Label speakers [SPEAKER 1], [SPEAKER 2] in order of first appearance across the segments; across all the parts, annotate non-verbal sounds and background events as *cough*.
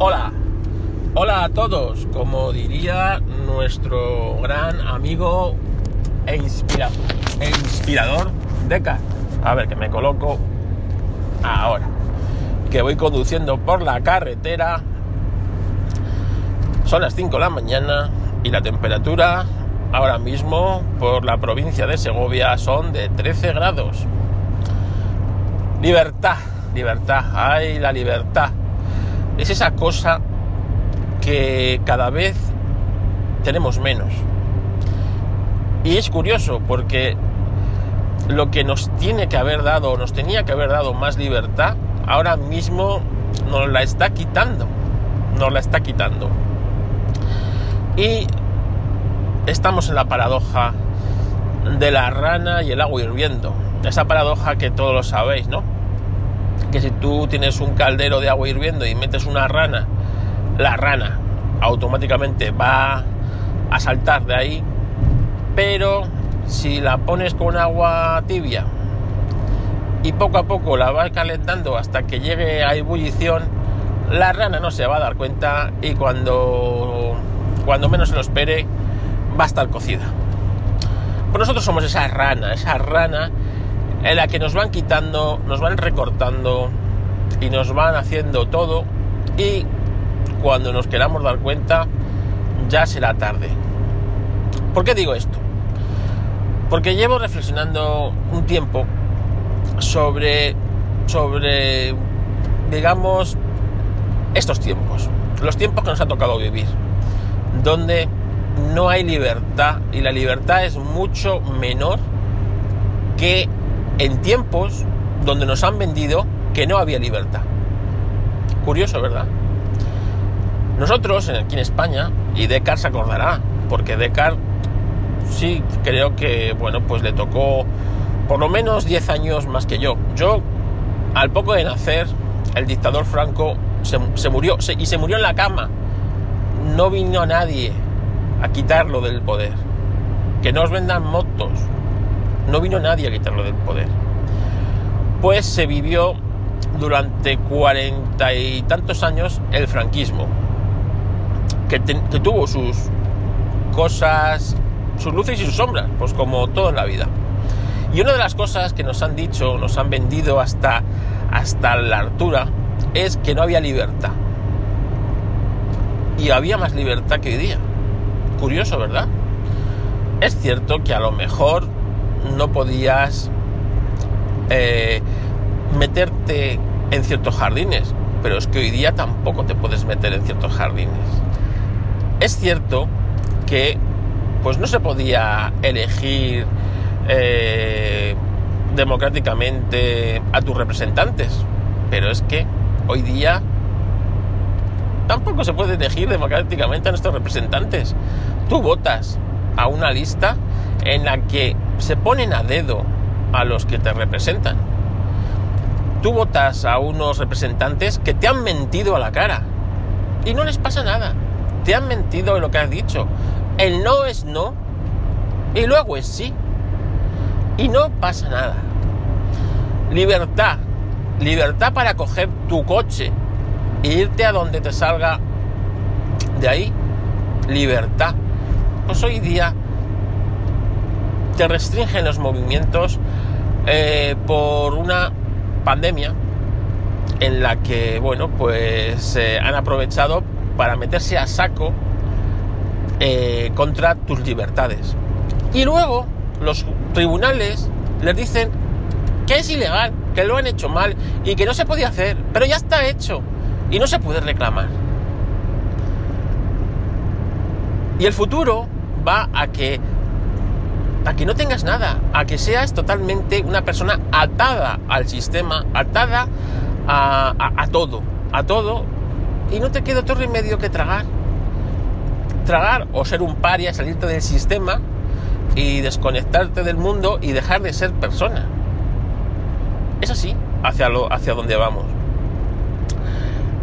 [SPEAKER 1] Hola, hola a todos, como diría nuestro gran amigo e inspirador, e inspirador Deca. A ver, que me coloco ahora, que voy conduciendo por la carretera. Son las 5 de la mañana y la temperatura ahora mismo por la provincia de Segovia son de 13 grados. Libertad, libertad, ay la libertad. Es esa cosa que cada vez tenemos menos. Y es curioso porque lo que nos tiene que haber dado, nos tenía que haber dado más libertad, ahora mismo nos la está quitando. Nos la está quitando. Y estamos en la paradoja de la rana y el agua hirviendo. Esa paradoja que todos lo sabéis, ¿no? Que si tú tienes un caldero de agua hirviendo y metes una rana, la rana automáticamente va a saltar de ahí, pero si la pones con agua tibia y poco a poco la vas calentando hasta que llegue a ebullición, la rana no se va a dar cuenta y cuando, cuando menos se lo espere va a estar cocida. Pues nosotros somos esa rana, esa rana en la que nos van quitando, nos van recortando y nos van haciendo todo y cuando nos queramos dar cuenta ya será tarde. ¿Por qué digo esto? Porque llevo reflexionando un tiempo sobre, sobre, digamos, estos tiempos, los tiempos que nos ha tocado vivir, donde no hay libertad y la libertad es mucho menor que en tiempos donde nos han vendido que no había libertad. Curioso, ¿verdad? Nosotros, aquí en España, y Descartes se acordará, porque Descartes sí creo que, bueno, pues le tocó por lo menos 10 años más que yo. Yo, al poco de nacer, el dictador Franco se, murió, y se murió en la cama. No vino nadie a quitarlo del poder. Que no os vendan motos. No vino nadie a quitarlo del poder. Pues se vivió durante cuarenta y tantos años el franquismo, que, tuvo sus cosas, sus luces y sus sombras, pues como todo en la vida. Y una de las cosas que nos han dicho, nos han vendido hasta, hasta la altura, es que no había libertad. Y había más libertad que hoy día. Curioso, ¿verdad? Es cierto que a lo mejor no podías eh, meterte en ciertos jardines, pero es que hoy día tampoco te puedes meter en ciertos jardines. Es cierto que pues no se podía elegir eh, democráticamente a tus representantes, pero es que hoy día tampoco se puede elegir democráticamente a nuestros representantes. Tú votas a una lista en la que se ponen a dedo a los que te representan. Tú votas a unos representantes que te han mentido a la cara y no les pasa nada. Te han mentido en lo que has dicho. El no es no y luego es sí. Y no pasa nada. Libertad. Libertad para coger tu coche e irte a donde te salga de ahí. Libertad. Pues hoy día te restringen los movimientos eh, por una pandemia en la que, bueno, pues se han aprovechado para meterse a saco eh, contra tus libertades. Y luego los tribunales les dicen que es ilegal, que lo han hecho mal y que no se podía hacer, pero ya está hecho y no se puede reclamar. Y el futuro va a que a que no tengas nada, a que seas totalmente una persona atada al sistema, atada a, todo, a todo, y no te queda otro remedio que tragar. Tragar o ser un paria, salirte del sistema y desconectarte del mundo y dejar de ser persona. Es así, hacia, lo, hacia donde vamos.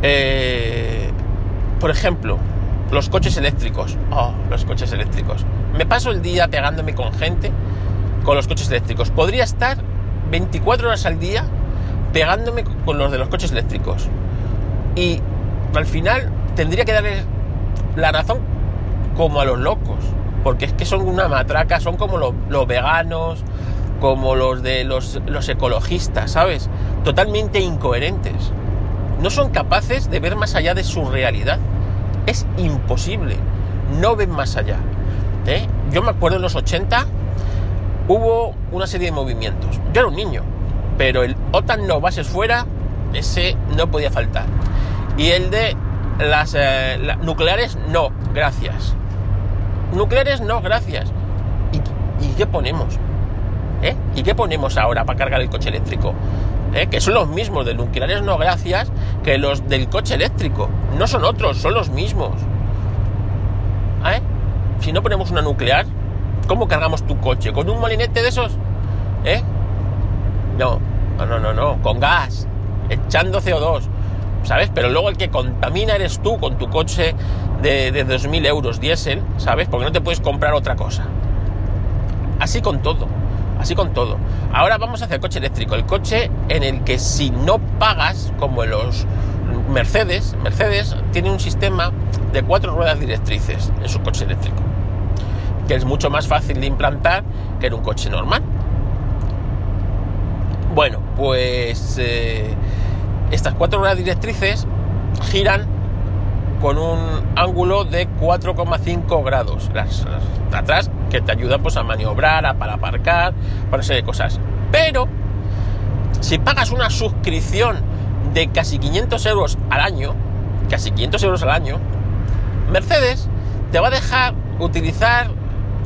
[SPEAKER 1] Eh, por ejemplo, los coches eléctricos. Oh, los coches eléctricos. Me paso el día pegándome con gente con los coches eléctricos. Podría estar 24 horas al día pegándome con los de los coches eléctricos. Y al final tendría que darle la razón como a los locos, porque es que son una matraca, son como los, veganos, como los de los ecologistas, ¿sabes? Totalmente incoherentes. No son capaces de ver más allá de su realidad. Es imposible. No ven más allá. ¿eh? Yo me acuerdo en los 80 hubo una serie de movimientos. Yo era un niño, pero el OTAN no bases fuera, ese no podía faltar. Y el de las eh, nucleares, no, gracias. Nucleares, no, gracias. ¿Y, y qué ponemos? ¿Eh? ¿Y qué ponemos ahora para cargar el coche eléctrico? ¿Eh? Que son los mismos de nucleares, no, gracias, que los del coche eléctrico. No son otros, son los mismos. ¿Eh? Si no ponemos una nuclear, ¿cómo cargamos tu coche? ¿Con un molinete de esos? ¿Eh? No, no, no, no, no, con gas, echando CO2, ¿sabes? Pero luego el que contamina eres tú con tu coche de, de 2.000 euros diésel, ¿sabes? Porque no te puedes comprar otra cosa. Así con todo, así con todo. Ahora vamos hacia el coche eléctrico, el coche en el que si no pagas, como en los Mercedes, Mercedes tiene un sistema de cuatro ruedas directrices en su coche eléctrico, que es mucho más fácil de implantar que en un coche normal. Bueno, pues eh, estas cuatro ruedas directrices giran con un ángulo de 4,5 grados. Las, atrás que te ayudan pues, a maniobrar, a, para aparcar, para serie de cosas. Pero si pagas una suscripción de casi 500 euros al año, casi 500 euros al año, Mercedes te va a dejar utilizar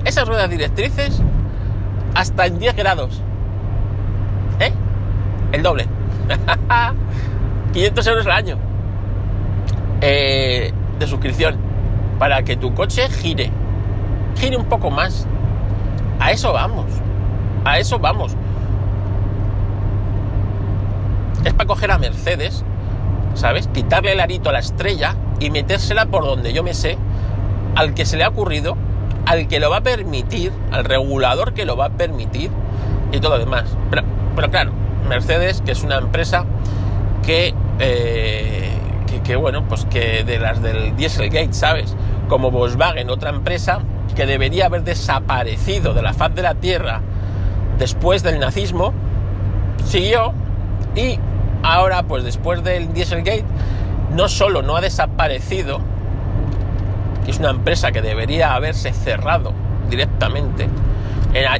[SPEAKER 1] esas ruedas directrices hasta en 10 grados. ¿Eh? El doble. *laughs* 500 euros al año eh, de suscripción para que tu coche gire. Gire un poco más. A eso vamos. A eso vamos. Es para coger a Mercedes, ¿sabes? Quitarle el arito a la estrella y metérsela por donde yo me sé, al que se le ha ocurrido, al que lo va a permitir, al regulador que lo va a permitir y todo lo demás. Pero, pero claro, Mercedes, que es una empresa que, eh, que, que, bueno, pues que de las del Dieselgate, ¿sabes? Como Volkswagen, otra empresa que debería haber desaparecido de la faz de la Tierra después del nazismo, siguió y ahora, pues después del Dieselgate, no solo no ha desaparecido, que es una empresa que debería haberse cerrado directamente,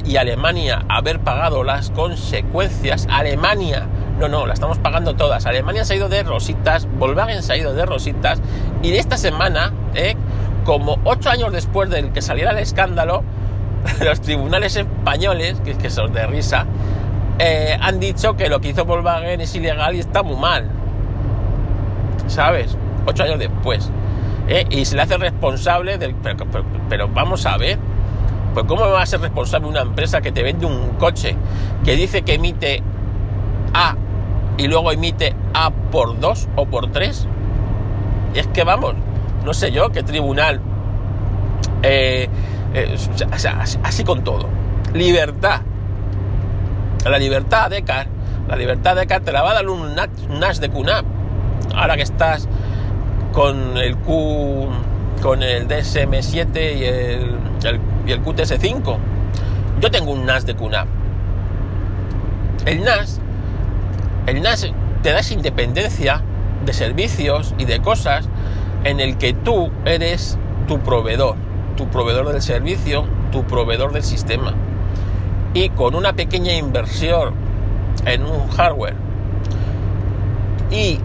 [SPEAKER 1] y Alemania haber pagado las consecuencias, Alemania, no, no, la estamos pagando todas, Alemania se ha ido de rositas, Volkswagen se ha ido de rositas, y esta semana, ¿eh? Como ocho años después del que saliera el escándalo, *laughs* los tribunales españoles, que es que son de risa, eh, han dicho que lo que hizo Volkswagen es ilegal y está muy mal. ¿Sabes? Ocho años después. ¿eh? Y se le hace responsable del... Pero, pero, pero, vamos a ver. Pues ¿cómo va a ser responsable una empresa que te vende un coche que dice que emite A y luego emite A por 2 o por 3? Y es que vamos, no sé yo qué tribunal... Eh, eh, o sea, así, con todo. Libertad la libertad de Car, la libertad de Car te la va a dar un NAS de QNAP. Ahora que estás con el Q, con el DSM7 y el, el, y el QTS5. Yo tengo un NAS de QNAP. El NAS, el NAS te da esa independencia de servicios y de cosas en el que tú eres tu proveedor, tu proveedor del servicio, tu proveedor del sistema. Y con una pequeña inversión en un hardware. Y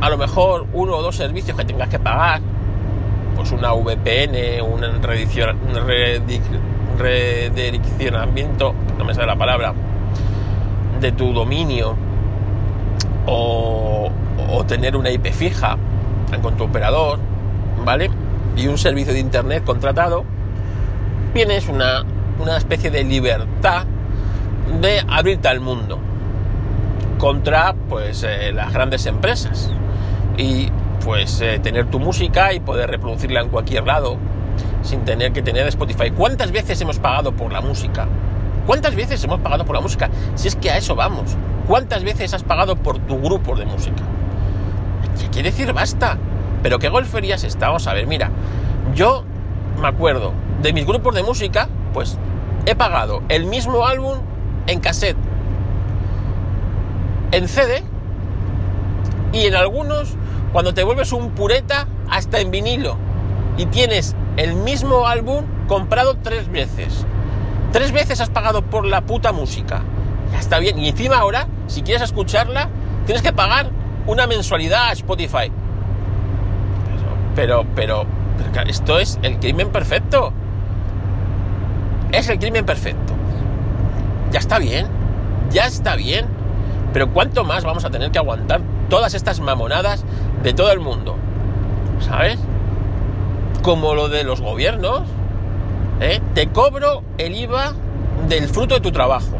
[SPEAKER 1] a lo mejor uno o dos servicios que tengas que pagar, pues una VPN, un redireccionamiento, no me sale la palabra, de tu dominio o, o tener una IP fija con tu operador, ¿vale? Y un servicio de internet contratado, tienes una una especie de libertad de abrirte al mundo contra pues eh, las grandes empresas y pues eh, tener tu música y poder reproducirla en cualquier lado sin tener que tener Spotify. ¿Cuántas veces hemos pagado por la música? ¿Cuántas veces hemos pagado por la música? Si es que a eso vamos. ¿Cuántas veces has pagado por tu grupo de música? Quiere decir basta. Pero qué golferías estamos a ver, mira, yo me acuerdo de mis grupos de música, pues he pagado el mismo álbum en cassette, en CD y en algunos, cuando te vuelves un pureta, hasta en vinilo. Y tienes el mismo álbum comprado tres veces. Tres veces has pagado por la puta música. Ya está bien. Y encima ahora, si quieres escucharla, tienes que pagar una mensualidad a Spotify. Pero, pero, pero, esto es el crimen perfecto. Es el crimen perfecto. Ya está bien. Ya está bien. Pero ¿cuánto más vamos a tener que aguantar todas estas mamonadas de todo el mundo? ¿Sabes? Como lo de los gobiernos. ¿eh? Te cobro el IVA del fruto de tu trabajo.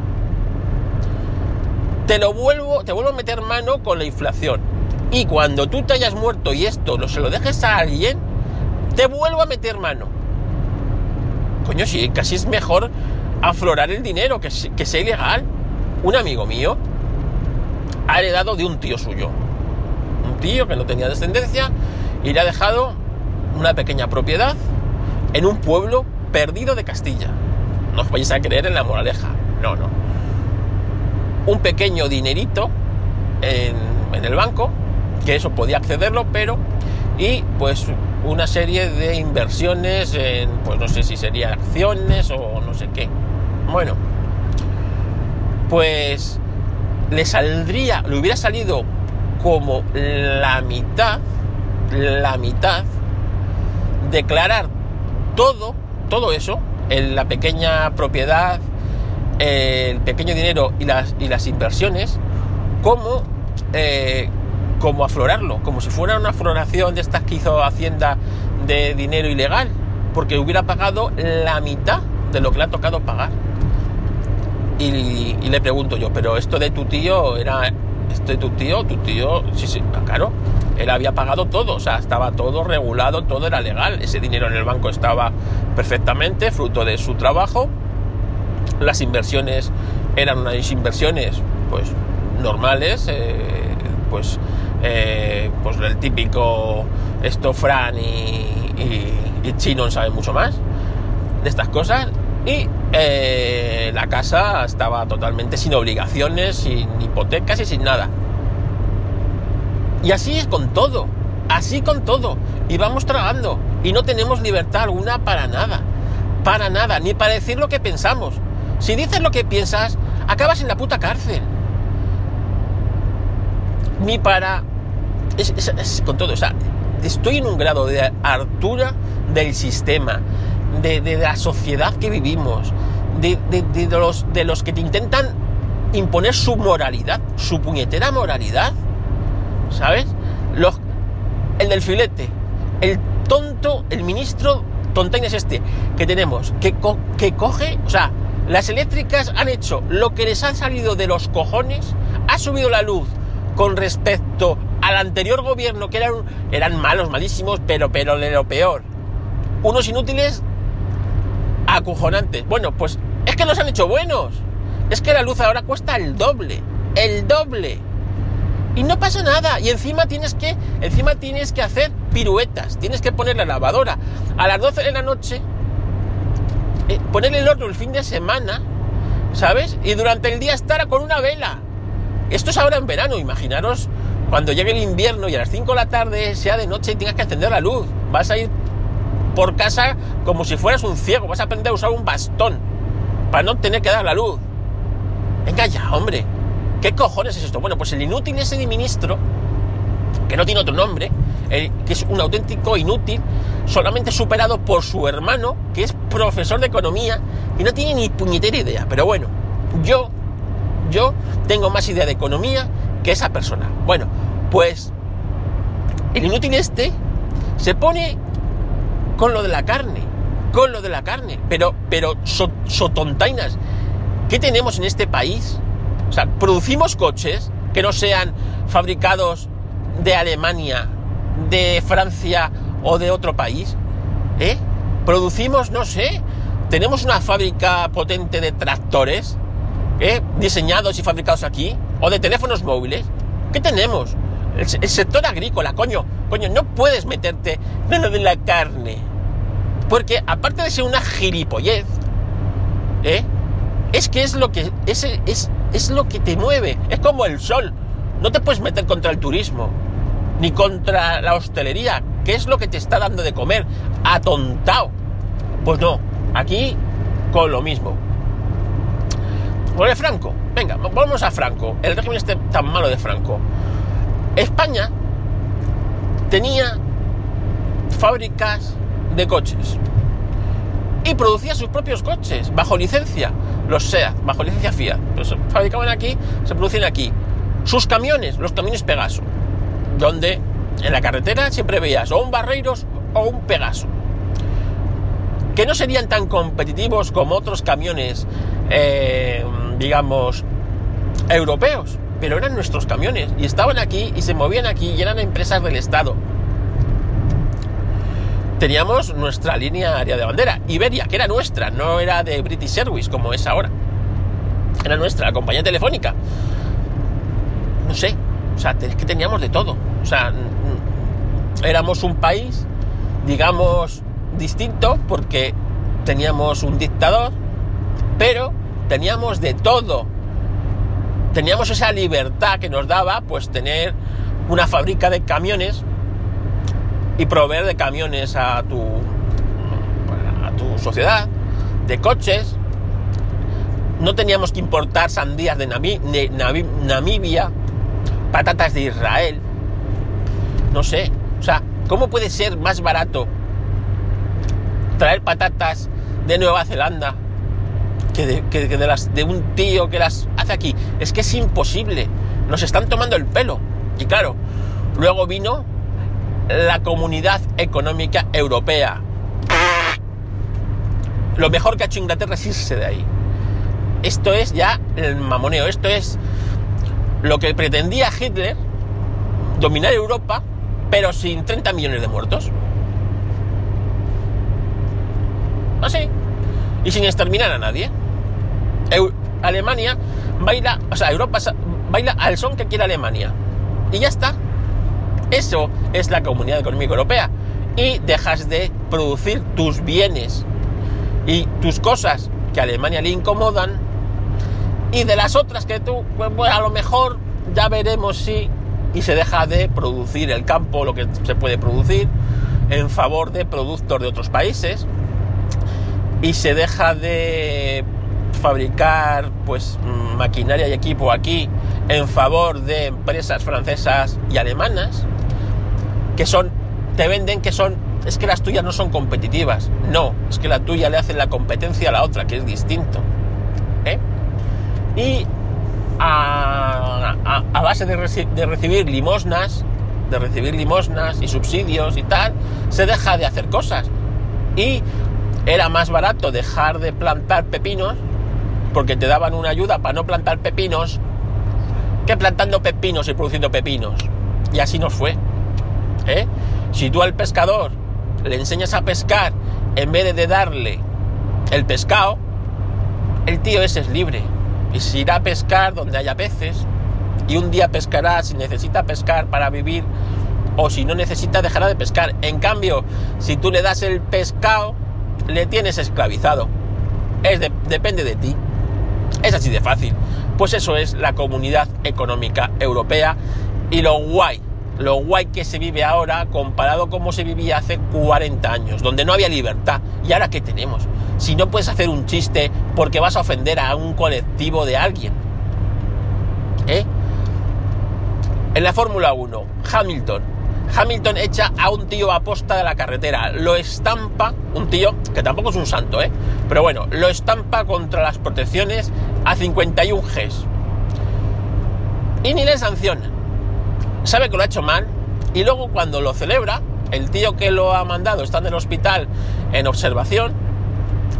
[SPEAKER 1] Te lo vuelvo, te vuelvo a meter mano con la inflación. Y cuando tú te hayas muerto y esto lo, se lo dejes a alguien, te vuelvo a meter mano. Coño, si casi es mejor aflorar el dinero que, que sea ilegal. Un amigo mío ha heredado de un tío suyo. Un tío que no tenía descendencia y le ha dejado una pequeña propiedad en un pueblo perdido de Castilla. No os vais a creer en la moraleja. No, no. Un pequeño dinerito en, el banco, que eso podía accederlo, pero... Y pues una serie de inversiones en, pues no sé si serían acciones o no sé qué. Bueno, pues le saldría, le hubiera salido como la mitad, la mitad, declarar todo, todo eso, en la pequeña propiedad, el pequeño dinero y las, y las inversiones, como, eh, aflorarlo, como si fuera una afloración de estas que hizo Hacienda de dinero ilegal, porque hubiera pagado la mitad de lo que le ha tocado pagar. Y, y, le pregunto yo, pero esto de tu tío era. Esto de tu tío, tu tío, sí, sí, claro, él había pagado todo, o sea, estaba todo regulado, todo era legal, ese dinero en el banco estaba perfectamente, fruto de su trabajo, las inversiones eran unas inversiones, pues, normales, eh, pues, eh, pues el típico, esto Fran y, y, y saben mucho más de estas cosas, y eh, la casa estaba totalmente sin obligaciones, sin hipotecas y sin nada. Y así es con todo, así con todo. Y vamos tragando. Y no tenemos libertad alguna para nada. Para nada, ni para decir lo que pensamos. Si dices lo que piensas, acabas en la puta cárcel. Ni para... Es, con todo, o sea, estoy en un grado de hartura del sistema, de, de, la sociedad que vivimos, de, de, los, de los que te intentan imponer su moralidad, su puñetera moralidad, ¿sabes? Los, el del filete, el tonto, el ministro tontaines este que tenemos, que, co que coge, o sea, las eléctricas han hecho lo que les ha salido de los cojones, ha subido la luz con respecto al anterior gobierno, que eran, malos, malísimos, pero, pero de lo peor. Unos inútiles acojonantes. Bueno, pues es que los han hecho buenos. Es que la luz ahora cuesta el doble. El doble. Y no pasa nada. Y encima tienes que, encima tienes que hacer piruetas. Tienes que poner la lavadora a las 12 de la noche. Eh, ponerle el horno el fin de semana. ¿Sabes? Y durante el día estar con una vela. Esto es ahora en verano. Imaginaros cuando llegue el invierno y a las 5 de la tarde sea de noche y tengas que encender la luz. Vas a ir por casa como si fueras un ciego. Vas a aprender a usar un bastón para no tener que dar la luz. Venga ya, hombre. ¿Qué cojones es esto? Bueno, pues el inútil ese de ministro, que no tiene otro nombre, el, que es un auténtico inútil, solamente superado por su hermano, que es profesor de economía, y no tiene ni puñetera idea. Pero bueno, yo, yo tengo más idea de economía que esa persona. Bueno, pues el inútil este se pone con lo de la carne, con lo de la carne, pero, pero sotontainas, ¿qué tenemos en este país? O sea, producimos coches que no sean fabricados de Alemania, de Francia o de otro país, ¿eh? Producimos, no sé, tenemos una fábrica potente de tractores, ¿eh? diseñados y fabricados aquí, o de teléfonos móviles. ¿Qué tenemos? El, sector agrícola, coño, coño, no puedes meterte en lo de la carne. Porque aparte de ser una gilipollez, ¿eh? es que es lo que es, es, es lo que te mueve. Es como el sol. No te puedes meter contra el turismo, ni contra la hostelería, que es lo que te está dando de comer, atontado. Pues no, aquí con lo mismo. Por Franco, venga, vamos a Franco, el régimen este tan malo de Franco. España tenía fábricas de coches y producía sus propios coches bajo licencia, los SEAT, bajo licencia. Pues se fabricaban aquí, se producían aquí. Sus camiones, los camiones Pegaso, donde en la carretera siempre veías o un Barreiros o un Pegaso. Que no serían tan competitivos como otros camiones, eh, digamos, europeos, pero eran nuestros camiones y estaban aquí y se movían aquí y eran empresas del Estado teníamos nuestra línea área de bandera, Iberia, que era nuestra, no era de British Airways como es ahora. Era nuestra, la compañía telefónica. No sé, sea, es que teníamos de todo. O sea, éramos un país, digamos, distinto porque teníamos un dictador, pero teníamos de todo. Teníamos esa libertad que nos daba, pues, tener una fábrica de camiones y proveer de camiones a tu, a tu sociedad, de coches. No teníamos que importar sandías de, Namibia, patatas de Israel. No sé, o sea, ¿cómo puede ser más barato traer patatas de Nueva Zelanda que de, de, las, de un tío que las hace aquí? Es que es imposible. Nos están tomando el pelo. Y claro, luego vino la Comunidad Económica Europea. Lo mejor que ha hecho Inglaterra es irse de ahí. Esto es ya el mamoneo, esto es lo que pretendía Hitler, dominar Europa, pero sin 30 millones de muertos. Así. Y sin exterminar a nadie. Alemania baila, o sea, Europa baila al son que quiere Alemania. Y ya está. Eso es la Comunidad Económica Europea. Y dejas de producir tus bienes y tus cosas que a Alemania le incomodan. Y de las otras que tú, pues, a lo mejor ya veremos si. Y se deja de producir el campo, lo que se puede producir, en favor de productos de otros países. Y se deja de fabricar pues maquinaria y equipo aquí en favor de empresas francesas y alemanas que son, te venden que son, es que las tuyas no son competitivas. No, es que la tuya le hace la competencia a la otra, que es distinto. ¿eh? Y a, base de, de recibir limosnas, de recibir limosnas y subsidios y tal, se deja de hacer cosas. Y era más barato dejar de plantar pepinos, porque te daban una ayuda para no plantar pepinos, que plantando pepinos y produciendo pepinos. Y así nos fue. ¿eh? Si tú al pescador le enseñas a pescar en vez de darle el pescado, el tío ese es libre y se irá a pescar donde haya peces y un día pescará si necesita pescar para vivir o si no necesita dejará de pescar. En cambio, si tú le das el pescado, le tienes esclavizado. Es depende de ti. Es así de fácil. Pues eso es la comunidad económica europea y lo guay lo guay que se vive ahora comparado como se vivía hace 40 años, donde no había libertad. ¿Y ahora qué tenemos? Si no puedes hacer un chiste porque vas a ofender a un colectivo de alguien. ¿Eh? En la Fórmula 1, Hamilton. Hamilton echa a un tío a posta de la carretera, lo estampa, un tío que tampoco es un santo, ¿eh? Pero bueno, lo estampa contra las protecciones a 51 Gs. Y ni le sancionan sabe que lo ha hecho mal y luego cuando lo celebra, el tío que lo ha mandado está en el hospital en observación,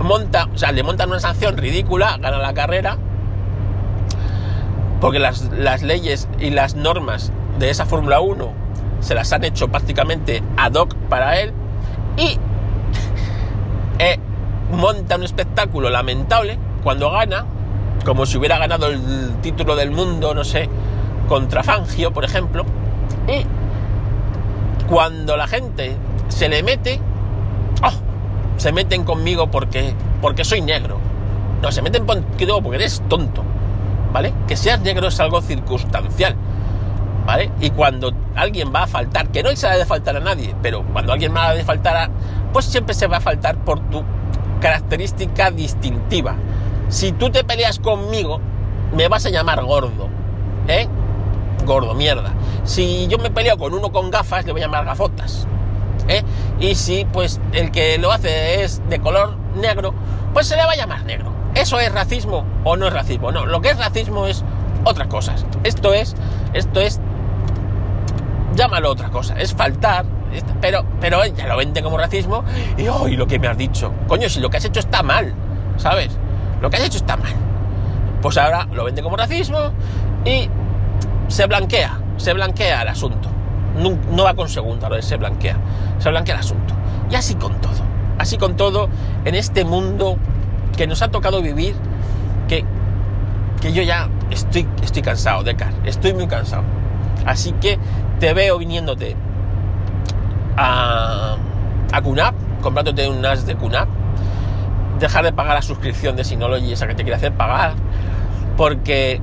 [SPEAKER 1] monta, o sea, le montan una sanción ridícula, gana la carrera, porque las, leyes y las normas de esa Fórmula 1 se las han hecho prácticamente ad hoc para él y *laughs* eh, monta un espectáculo lamentable cuando gana, como si hubiera ganado el título del mundo, no sé, contra Fangio, por ejemplo, Y cuando la gente se le mete, ¡oh! se meten conmigo porque, porque soy negro. No, se meten contigo porque eres tonto. ¿Vale? Que seas negro es algo circunstancial. ¿Vale? Y cuando alguien va a faltar, que no se ha de faltar a nadie, pero cuando alguien va a de faltar a, pues siempre se va a faltar por tu característica distintiva. Si tú te peleas conmigo, me vas a llamar gordo. ¿Eh? Gordo, mierda. Si yo me peleo con uno con gafas, le voy a llamar gafotas. ¿Eh? Y si pues el que lo hace es de color negro, pues se le va a llamar negro. ¿Eso es racismo o no es racismo? No, lo que es racismo es otras cosas. Esto es, esto es, llámalo otra cosa, es faltar, pero, pero ya lo vende como racismo y hoy lo que me has dicho, coño, si lo que has hecho está mal, ¿sabes? Lo que has hecho está mal. Pues ahora lo vende como racismo y se blanquea, se blanquea el asunto. No, va con segunda, lo de se blanquea, se blanquea el asunto. Y así con todo, así con todo en este mundo que nos ha tocado vivir, que, que yo ya estoy, estoy cansado de Car, estoy muy cansado. Así que te veo viniéndote a, a comprándote un NAS de QNAP, dejar de pagar la suscripción de Synology, esa que te quiere hacer pagar, porque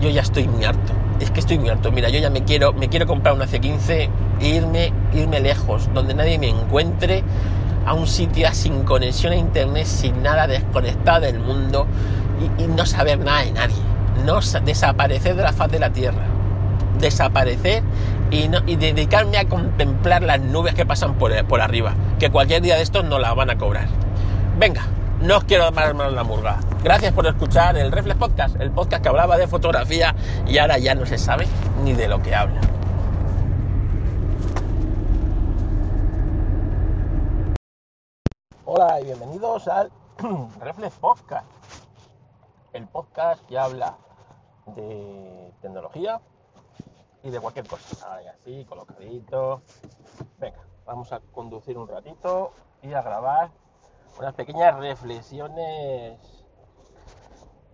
[SPEAKER 1] yo ya estoy muy harto. Es que estoy muy harto. Mira, yo ya me quiero, me quiero comprar una C15 e irme, irme lejos, donde nadie me encuentre, a un sitio sin conexión a internet, sin nada, desconectado del mundo y, no saber nada de nadie. No desaparecer de la faz de la tierra. Desaparecer y, dedicarme a contemplar las nubes que pasan por, por arriba. Que cualquier día de estos no la van a cobrar. Venga, no os quiero dar más la murga. Gracias por escuchar el Reflex Podcast, el podcast que hablaba de fotografía y ahora ya no se sabe ni de lo que habla. Hola y bienvenidos al *clears throat* Reflex Podcast, el podcast que habla de tecnología y de cualquier cosa. Así, colocadito. Venga, vamos a conducir un ratito y a grabar unas pequeñas reflexiones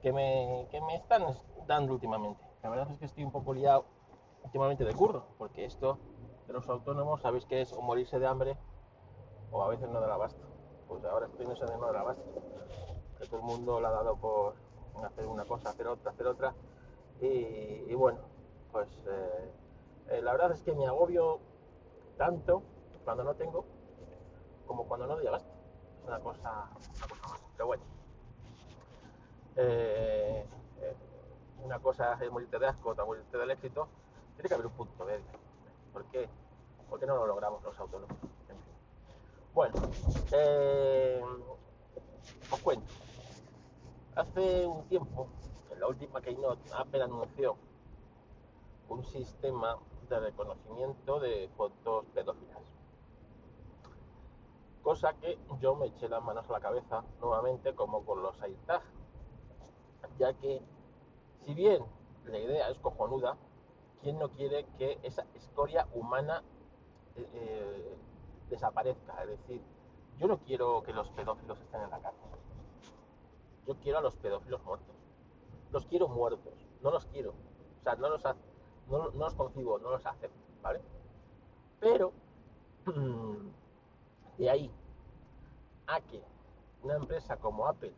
[SPEAKER 1] que me, que me están dando últimamente. La verdad es que estoy un poco liado últimamente de curro, porque esto de los autónomos sabéis que es o morirse de hambre o a veces no dar abasto. Pues ahora estoy en eso de no dar abasto, que todo el mundo lo ha dado por hacer una cosa, hacer otra, hacer otra. Y, bueno, pues eh, eh, la verdad es que me agobio tanto cuando no tengo como cuando no doy abasto una cosa, una cosa más. Pero bueno, eh, una cosa es morirte de asco, otra morirte del éxito. Tiene que haber un punto medio. ¿Por qué? ¿Por qué no lo logramos los autónomos? Bueno, eh, os cuento. Hace un tiempo, en la última Keynote, Apple anunció un sistema de reconocimiento de fotos pedófilas Cosa que yo me eché las manos a la cabeza nuevamente como con los AirTag. Ya que, si bien la idea es cojonuda, ¿quién no quiere que esa historia humana eh, eh, desaparezca? Es decir, yo no quiero que los pedófilos estén en la cárcel. Yo quiero a los pedófilos muertos. Los quiero muertos. No los quiero. O sea, no los, no, no los concibo, no los acepto, ¿vale? Pero *clears throat* De ahí a que una empresa como Apple,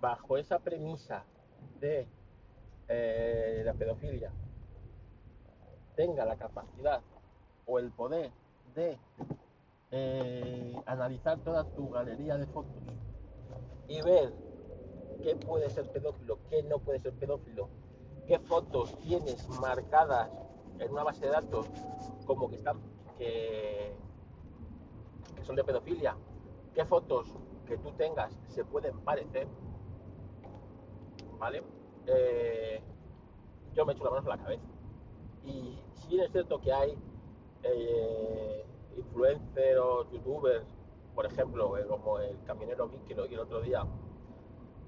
[SPEAKER 1] bajo esa premisa de eh, la pedofilia, tenga la capacidad o el poder de eh, analizar toda tu galería de fotos y ver qué puede ser pedófilo, qué no puede ser pedófilo, qué fotos tienes marcadas en una base de datos como que están que que son de pedofilia, qué fotos que tú tengas se pueden parecer, ¿vale? Eh, yo me echo la mano en la cabeza. Y si bien es cierto que hay eh, influencers o youtubers, por ejemplo, eh, como el camionero que lo vi el otro día,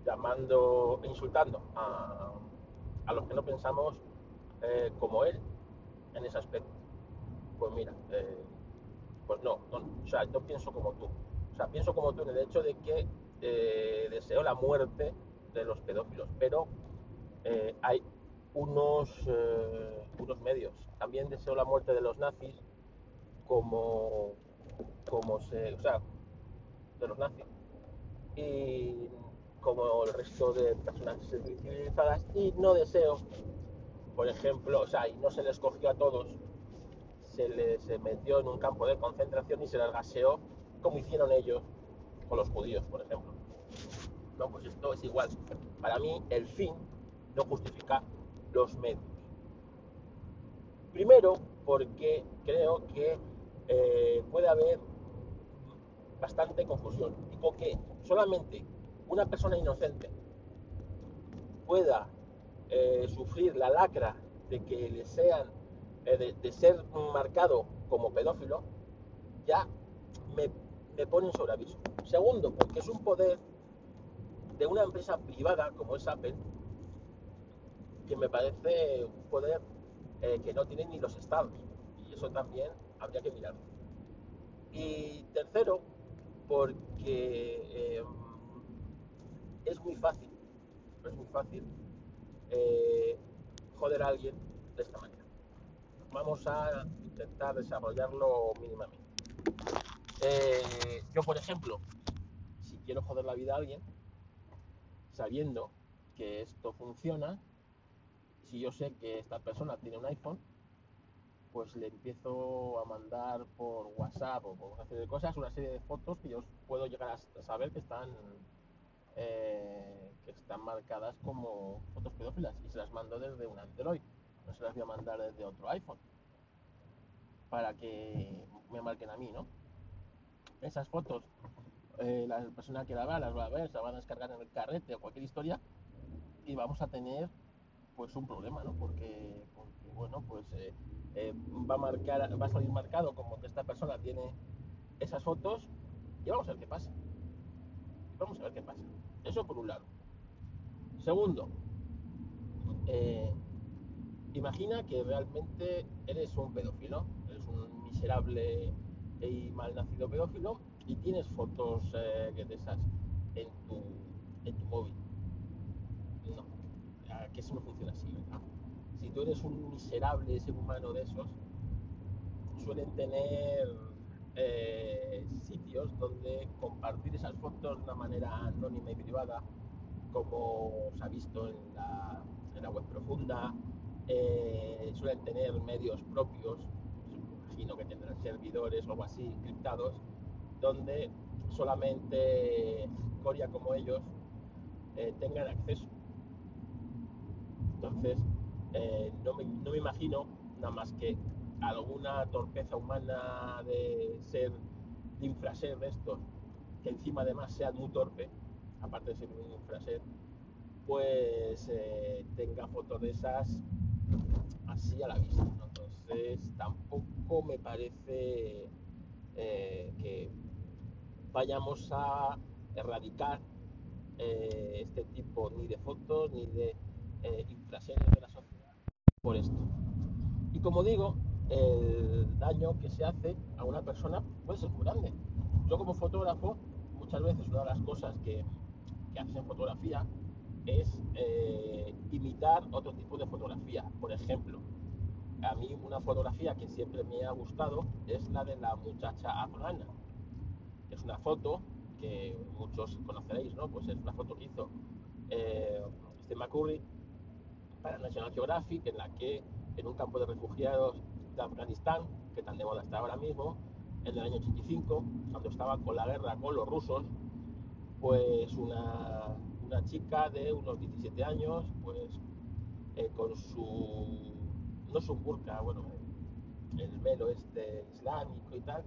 [SPEAKER 1] llamando, insultando a, a los que no pensamos como él en ese aspecto. Pues mira, pues no, no, o sea, no pienso como tú. O sea, pienso como tú en el hecho de que deseo la muerte de los pedófilos, pero eh, hay unos, eh, unos medios. También deseo la muerte de los nazis como, como se, o sea, de los nazis y como el resto de personas civilizadas y no deseo, por ejemplo, o sea, y no se les cogió a todos, se les metió en un campo de concentración y se les gaseó como hicieron ellos con los judíos, por ejemplo. No, pues esto es igual. Para mí el fin no justifica los medios. Primero, porque creo que eh, puede haber bastante confusión. Y que solamente una persona inocente pueda eh, sufrir la lacra de que le sean, eh, de, ser marcado como pedófilo, ya me, me pone en sobreaviso. Segundo, porque es un poder de una empresa privada como es Apple, que me parece un poder eh, que no tienen ni los estados. Y eso también habría que mirarlo. Y tercero, porque eh, es muy fácil, es muy fácil eh, joder a alguien de esta manera. Vamos a intentar desarrollarlo mínimamente. yo, por ejemplo, si quiero joder la vida a alguien, sabiendo que esto funciona, si yo sé que esta persona tiene un iPhone, pues le empiezo a mandar por WhatsApp o por una serie de cosas, una serie de fotos que yo puedo llegar a saber que están eh, que están marcadas como fotos pedófilas y se las mando desde un Android, no se las voy a mandar desde otro iPhone para que me marquen a mí, ¿no? Esas fotos, eh, la persona que la vea las va a ver, se van a descargar en el carrete o cualquier historia y vamos a tener pues un problema, ¿no? Porque, bueno, pues eh, eh, va a marcar, va a salir marcado como que esta persona tiene esas fotos y vamos a ver qué pasa. Vamos a ver qué pasa. Eso por un lado. Segundo, eh, imagina que realmente eres un pedófilo, eres un miserable y malnacido pedófilo y tienes fotos de esas en tu, en tu móvil. No, que eso no funciona así, ¿verdad? si tú eres un miserable ser humano de esos, suelen tener eh, sitios donde compartir esas fotos de una manera anónima y privada, como se ha visto en la, web profunda, eh, suelen tener medios propios, imagino que tendrán servidores o algo así criptados, donde solamente Coria como ellos eh, tengan acceso. Entonces, eh, no, me, no, me, imagino nada más que alguna torpeza humana de ser, de infraser de estos, que encima además sea muy torpe, aparte de ser un infraser, pues eh, tenga fotos de esas así a la vista. Entonces tampoco me parece que vayamos a erradicar este tipo ni de fotos ni de infraseres de la sociedad por esto. Y como digo, el daño que se hace a una persona puede ser muy grande. Yo como fotógrafo, muchas veces una de las cosas que, que haces en fotografía es eh, imitar otro tipo de fotografía. Por ejemplo, a mí una fotografía que siempre me ha gustado es la de la muchacha afgana. Es una foto que muchos conoceréis, ¿no? Pues es una foto que hizo eh, Steve McCurry para National Geographic, en la que en un campo de refugiados de Afganistán, que tan de moda está ahora mismo, en el año 85, cuando estaba con la guerra con los rusos, pues una, una chica de unos 17 años, pues eh, con su, no su burka, bueno, el velo este islámico y tal,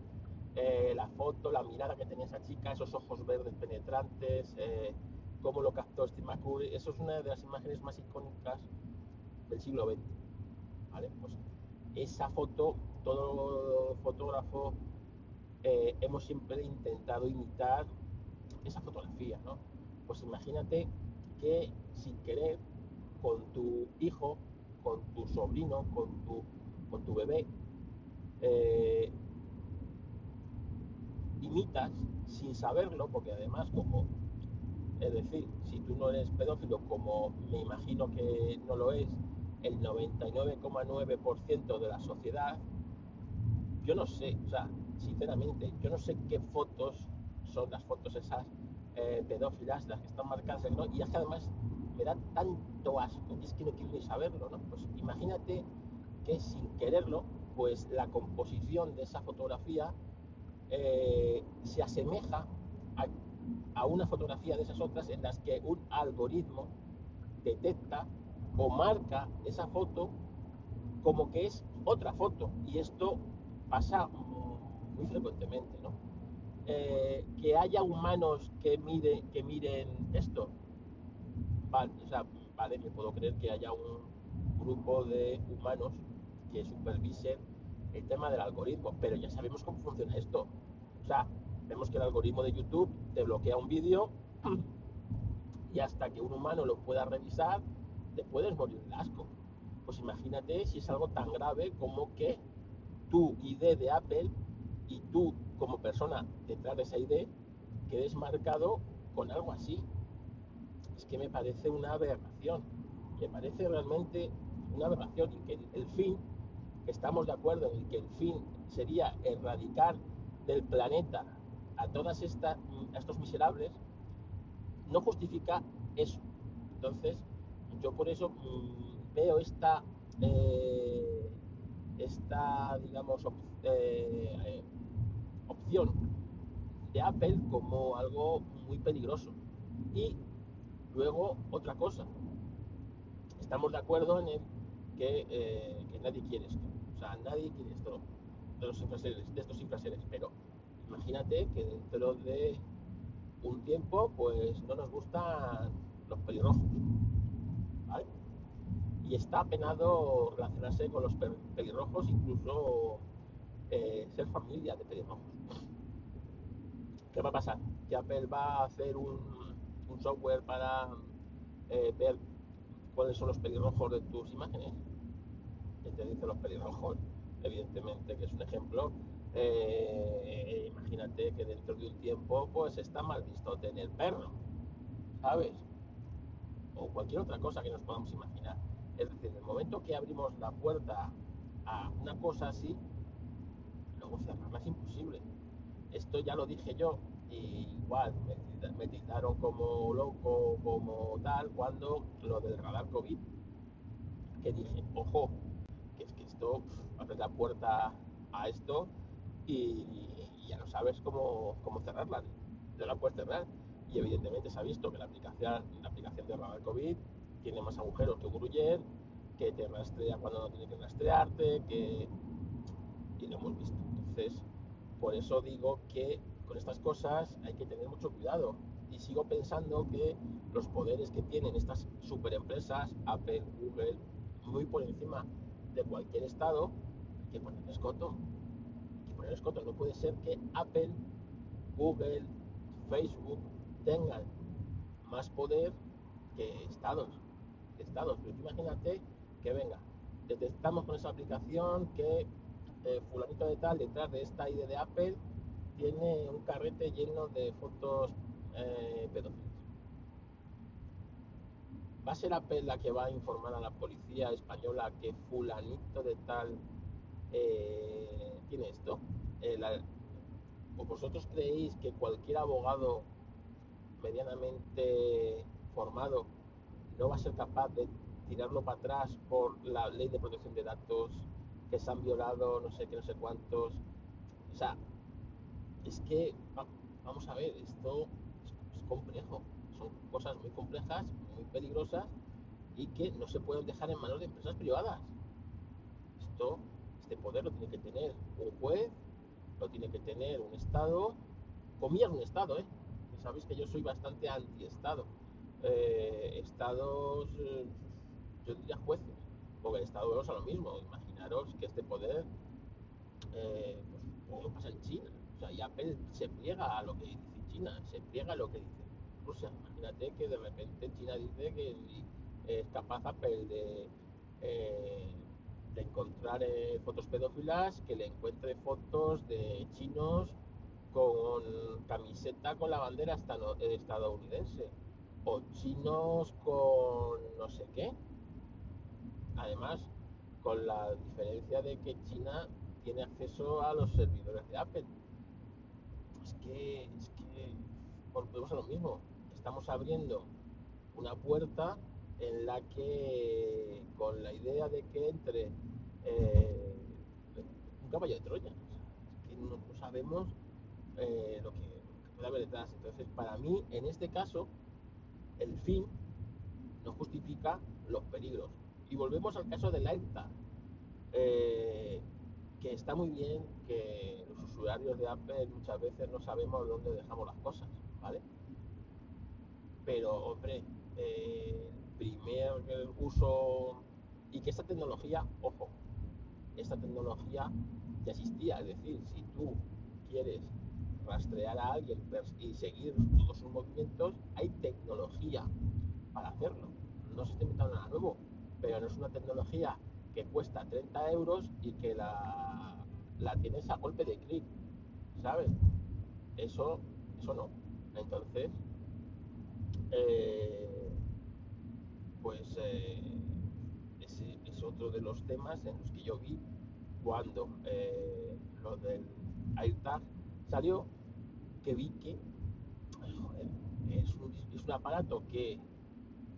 [SPEAKER 1] eh, la foto, la mirada que tenía esa chica, esos ojos verdes penetrantes, eh, cómo lo captó Steve McCurry, eso es una de las imágenes más icónicas del siglo XX. ¿vale? Pues esa foto, todo fotógrafo eh, hemos siempre intentado imitar esa fotografía, ¿no? Pues imagínate que sin querer con tu hijo, con tu sobrino, con tu, con tu bebé, eh, sin saberlo, porque además como, es decir, si tú no eres pedófilo, como me imagino que no lo es, el 99,9% de la sociedad, yo no sé, o sea, sinceramente, yo no sé qué fotos son las fotos esas eh, pedófilas, las que están marcadas, ¿no? y es que además me da tanto asco, y es que no quiero ni saberlo, ¿no? Pues imagínate que sin quererlo, pues la composición de esa fotografía eh, se asemeja a, una fotografía de esas otras en las que un algoritmo detecta o marca esa foto como que es otra foto. Y esto pasa muy frecuentemente, ¿no? Eh, que haya humanos que miren esto. Vale, o sea, vale, me puedo creer que haya un grupo de humanos que supervisen el tema del algoritmo, pero ya sabemos cómo funciona esto. O sea, vemos que el algoritmo de YouTube te bloquea un vídeo *clears throat* y hasta que un humano lo pueda revisar, te puedes morir de asco. Pues imagínate si es algo tan grave como que tu ID de Apple y tú como persona detrás de esa ID quedes marcado con algo así. Es que me parece una aberración. Me parece realmente una aberración y que el fin, estamos de acuerdo en que el fin sería erradicar del planeta a todas estas estos miserables, no justifica eso. Entonces, yo por eso mmm, veo esta eh, esta digamos eh, eh, opción de Apple como algo muy peligroso. Y luego otra cosa, estamos de acuerdo en que, nadie quiere esto, sea, nadie quiere esto de los infraseres, de estos infraseres, pero imagínate que dentro de un tiempo pues no nos gustan los pelirrojos. Y está penado relacionarse con los pelirrojos, incluso eh, ser familia de pelirrojos. ¿Qué va a pasar? Que Apple va a hacer un, un software para eh, ver cuáles son los pelirrojos de tus imágenes. Y te dice los pelirrojos, evidentemente, que es un ejemplo. Eh, imagínate que dentro de un tiempo, pues está mal visto tener perro, ¿sabes? O cualquier otra cosa que nos podamos imaginar. Es decir, en el momento que abrimos la puerta a una cosa así, luego cerrarla es imposible. Esto ya lo dije yo, y igual me, me como loco, como tal, cuando lo del radar COVID, que dije, ojo, que que esto abre la puerta a esto y, y ya no sabes cómo, cómo cerrarla, no la puedes cerrar. Y evidentemente se ha visto que la aplicación, la aplicación de radar COVID tiene más agujeros que gruyer, que te rastrea cuando no tiene que rastrearte, que... y lo hemos visto. Entonces, por eso digo que con estas cosas hay que tener mucho cuidado. Y sigo pensando que los poderes que tienen estas superempresas, Apple, Google, muy por encima de cualquier estado, que poner escoto. Que poner escoto. No puede ser que Apple, Google, Facebook tengan más poder que estados. Estados. Pero imagínate que venga, detectamos con esa aplicación que eh, fulanito de tal detrás de esta ID de Apple tiene un carrete lleno de fotos eh, pedófilas. ¿Va a ser Apple la que va a informar a la policía española que fulanito de tal eh, tiene esto? Eh, ¿O vosotros creéis que cualquier abogado medianamente formado no va a ser capaz de tirarlo para atrás por la ley de protección de datos que se han violado no sé qué, no sé cuántos? O sea, es que, vamos a ver, esto es, complejo, cosas muy complejas, muy peligrosas y que no se pueden dejar en manos de empresas privadas. Esto, este poder lo tiene que tener un juez, lo tiene que tener un Estado, comillas un Estado, ¿eh? sabéis que yo soy bastante anti-Estado. Eh, estados, yo diría jueces, porque el Estado es a lo mismo. Imaginaros que este poder, eh, pues, como pasa en China, o sea, y Apple se pliega a lo que dice China, se pliega a lo que dice Rusia. Imagínate que de repente China dice que es capaz de, eh, de encontrar eh, fotos pedófilas, que le encuentre fotos de chinos con camiseta con la bandera estadounidense o chinos con no sé qué. además, con la diferencia de que China tiene acceso a los servidores de Apple. Es que, es que volvemos a lo mismo. Estamos abriendo una puerta en la que, con la idea de que entre eh, un caballo de Troya, que no, sabemos eh, lo, que, puede haber detrás. Entonces, para mí, en este caso, el fin no justifica los peligros. Y volvemos al caso del AirTag. Eh, que está muy bien que los usuarios de Apple muchas veces no sabemos dónde dejamos las cosas, ¿vale? Pero, hombre, eh, primer uso y que esta tecnología, ojo, esta tecnología ya existía, es decir, si tú quieres rastrear a alguien y seguir todos sus movimientos, hay tecnología para hacerlo. No se está inventando nada nuevo, pero no es una tecnología que cuesta 30 euros y que la, la tienes a golpe de clic, ¿sabes? Eso, eso no. Entonces, eh, pues eh, ese es otro de los temas en los que yo vi cuando eh, lo del AirTag salió, que vi que es, un, es un aparato que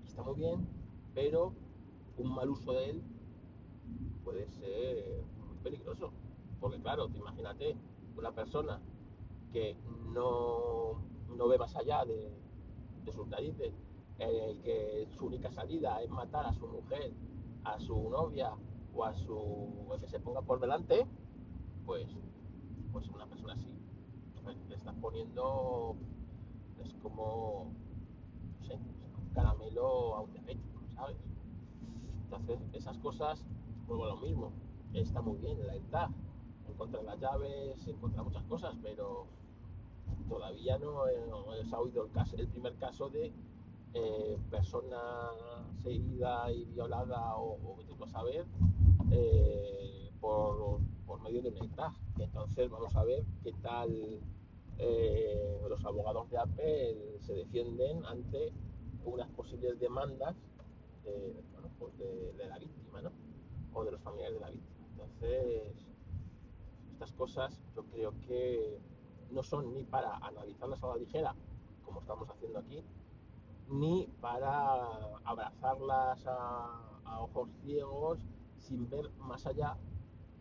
[SPEAKER 1] está muy bien, pero un mal uso de él puede ser muy peligroso. Porque claro, te imagínate una persona que no, no ve más allá de, sus narices, eh, que su única salida es matar a su mujer, a su novia o a su que se ponga por delante, pues, pues una persona así le estás poniendo es como no sé, un caramelo a un ¿sabes? Entonces esas cosas vuelvo a lo mismo, está muy bien la ETA, encontrar las llaves, encontrar muchas cosas, pero todavía no, se ha oído el, caso, el primer caso de eh, persona seguida y violada o, o a saber eh, por, medio de una ETA. Entonces vamos a ver qué tal eh, los abogados de Apple se defienden ante unas posibles demandas de, pues de la víctima, ¿no? o de los familiares de la víctima. Entonces, estas cosas yo creo que no son ni para analizarlas a la ligera, como estamos haciendo aquí, ni para abrazarlas a, ojos ciegos sin ver más allá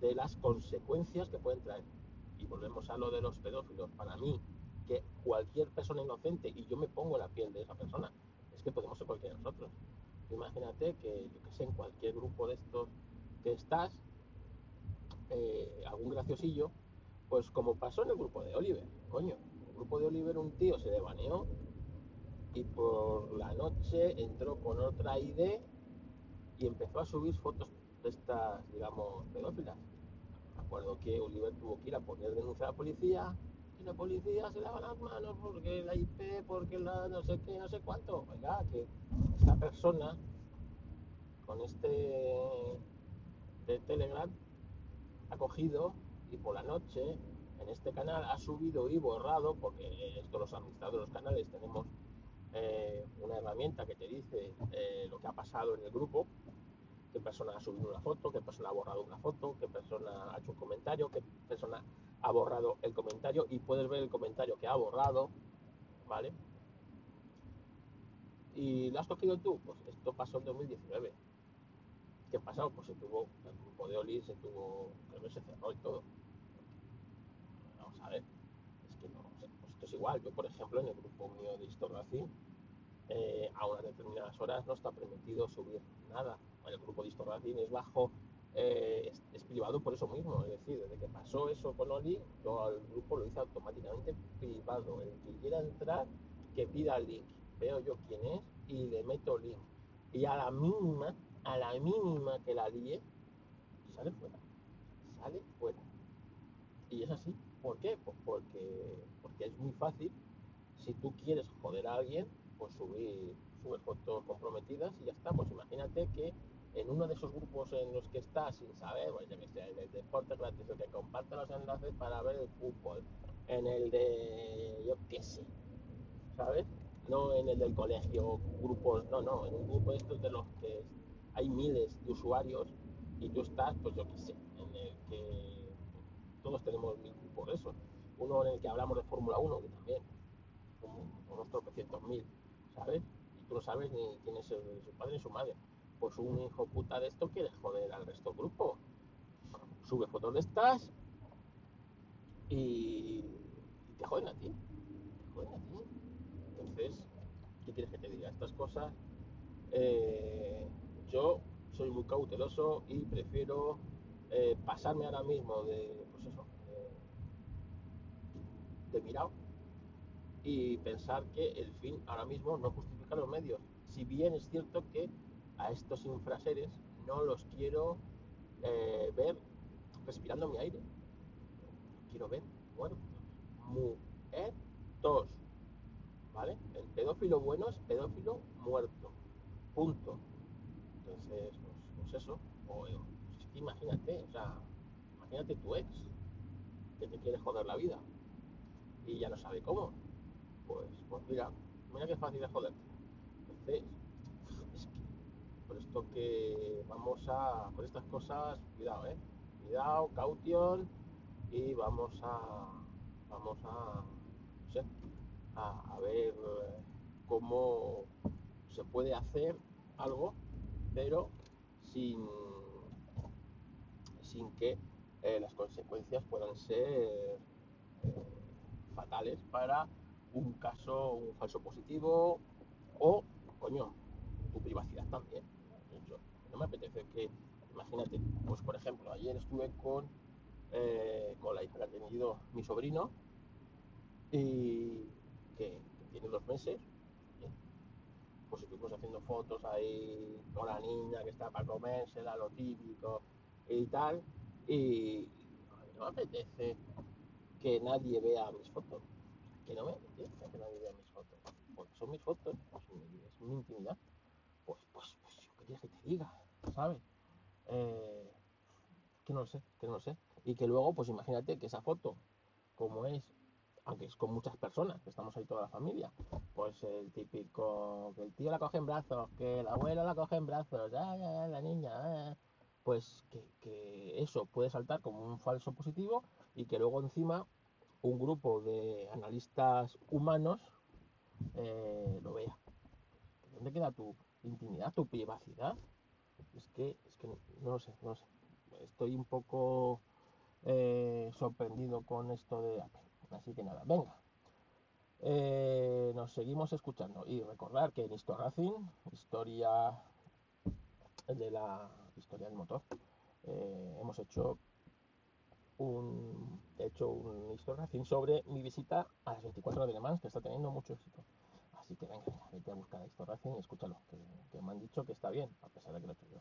[SPEAKER 1] de las consecuencias que pueden traer. Y volvemos a lo de los pedófilos. Para mí, que cualquier persona inocente, y yo me pongo la piel de esa persona, es que podemos ser cualquiera de nosotros. Imagínate que, yo que sé, en cualquier grupo de estos estás, eh, algún graciosillo, pues como pasó en el grupo de Oliver, coño, en el grupo de Oliver un tío se devaneó y por la noche entró con otra ID y empezó a subir fotos de estas, digamos, pedófilas. Acuerdo que Oliver tuvo que ir a poner denuncia a la policía y la policía se lava las manos porque la IP, porque la no sé qué, no sé cuánto. Oiga, que esta persona con este de Telegram ha cogido y por la noche en este canal ha subido y borrado, porque esto los administradores de los canales tenemos eh, una herramienta que te dice eh, lo que ha pasado en el grupo, qué persona ha subido una foto, qué persona ha borrado una foto, qué persona ha hecho un comentario, qué persona ha borrado el comentario y puedes ver el comentario que ha borrado, ¿vale? ¿Y lo has cogido tú? Pues esto pasó en 2019 ¿Qué pasado? Pues se tuvo, el grupo de Oli se tuvo, creo que se cerró y todo. Vamos a ver, es que no, pues esto es igual. Yo, por ejemplo, en el grupo mío de Historracing, eh, a unas determinadas horas no está permitido subir nada. El grupo de Historracing es bajo, eh, es, privado por eso mismo. Es decir, desde que pasó eso con Oli, yo al grupo lo hice automáticamente privado. El que quiera entrar, que pida el link. Veo yo quién es y le meto link. Y a la mínima a la mínima que la líe, sale fuera. Sale fuera. Y es así. ¿Por qué? Pues porque, porque es muy fácil. Si tú quieres joder a alguien, pues subir, subir fotos comprometidas y ya está. Pues imagínate que en uno de esos grupos en los que estás sin saber, bueno, ya que sea el de deporte gratis, el que comparte los enlaces para ver el fútbol, en el de, yo qué sé, ¿sabes? No en el del colegio, grupos, no, no, en un grupo de estos de los que hay miles de usuarios y tú estás, pues yo qué sé, en el que todos tenemos mil por eso. Uno en el que hablamos de Fórmula 1, que también, unos tropecientos mil, ¿sabes? Y tú no sabes ni quién es su padre ni su madre. Pues un hijo puta de esto quiere joder al resto del grupo. Sube fotos de estas y, te joden a ti. Te joden a ti. Entonces, ¿qué quieres que te diga? Estas cosas, eh, yo soy muy cauteloso y prefiero eh, pasarme ahora mismo de, pues eso, de, de mirado y pensar que el fin ahora mismo no justifica los medios. Si bien es cierto que a estos infraseres no los quiero eh, ver respirando mi aire. Quiero ver muertos. Muertos. ¿Vale? El pedófilo bueno es pedófilo muerto. Punto. Entonces, pues, pues eso. O, es que imagínate, o sea, imagínate tu ex que te quiere joder la vida y ya no sabe cómo. Pues, pues mira, mira qué fácil es joder. Entonces, es que por esto que vamos a, por estas cosas, cuidado, eh. Cuidado, caution y vamos a, vamos a, no sé, a, a ver cómo se puede hacer algo, pero sin, sin que eh, las consecuencias puedan ser eh, fatales para un caso, un falso positivo o, coño, tu privacidad también. Yo, no me apetece que, imagínate, pues por ejemplo, ayer estuve con, eh, con la hija que ha tenido mi sobrino y que, que tiene dos meses. Pues estuvimos haciendo fotos ahí con la niña que está para comérsela, lo típico y tal. Y no me apetece que nadie vea mis fotos. Que no me apetece que nadie vea mis fotos. Porque son mis fotos, pues es mi intimidad. Pues, pues, pues yo quería que te diga, ¿sabes? Eh, que no lo sé, que no lo sé. Y que luego, pues imagínate que esa foto, como es, aunque es con muchas personas, que estamos ahí toda la familia, pues el típico, que el tío la coge en brazos, que el abuelo la coge en brazos, ay, ay, la niña, pues que, que eso puede saltar como un falso positivo y que luego encima un grupo de analistas humanos eh, lo vea. ¿Dónde queda tu intimidad, tu privacidad? Es que, es que no lo sé, no lo sé. Estoy un poco eh, sorprendido con esto de. Así que nada, venga. Eh, nos seguimos escuchando y recordar que en Histo Racing, historia de la historia del motor, eh, hemos hecho un he hecho un Histo Racing sobre mi visita a las 24 de Le Mans, que está teniendo mucho éxito. Así que venga, vete a buscar a Histo Racing y escúchalo, que, que me han dicho que está bien, a pesar de que lo he hecho yo.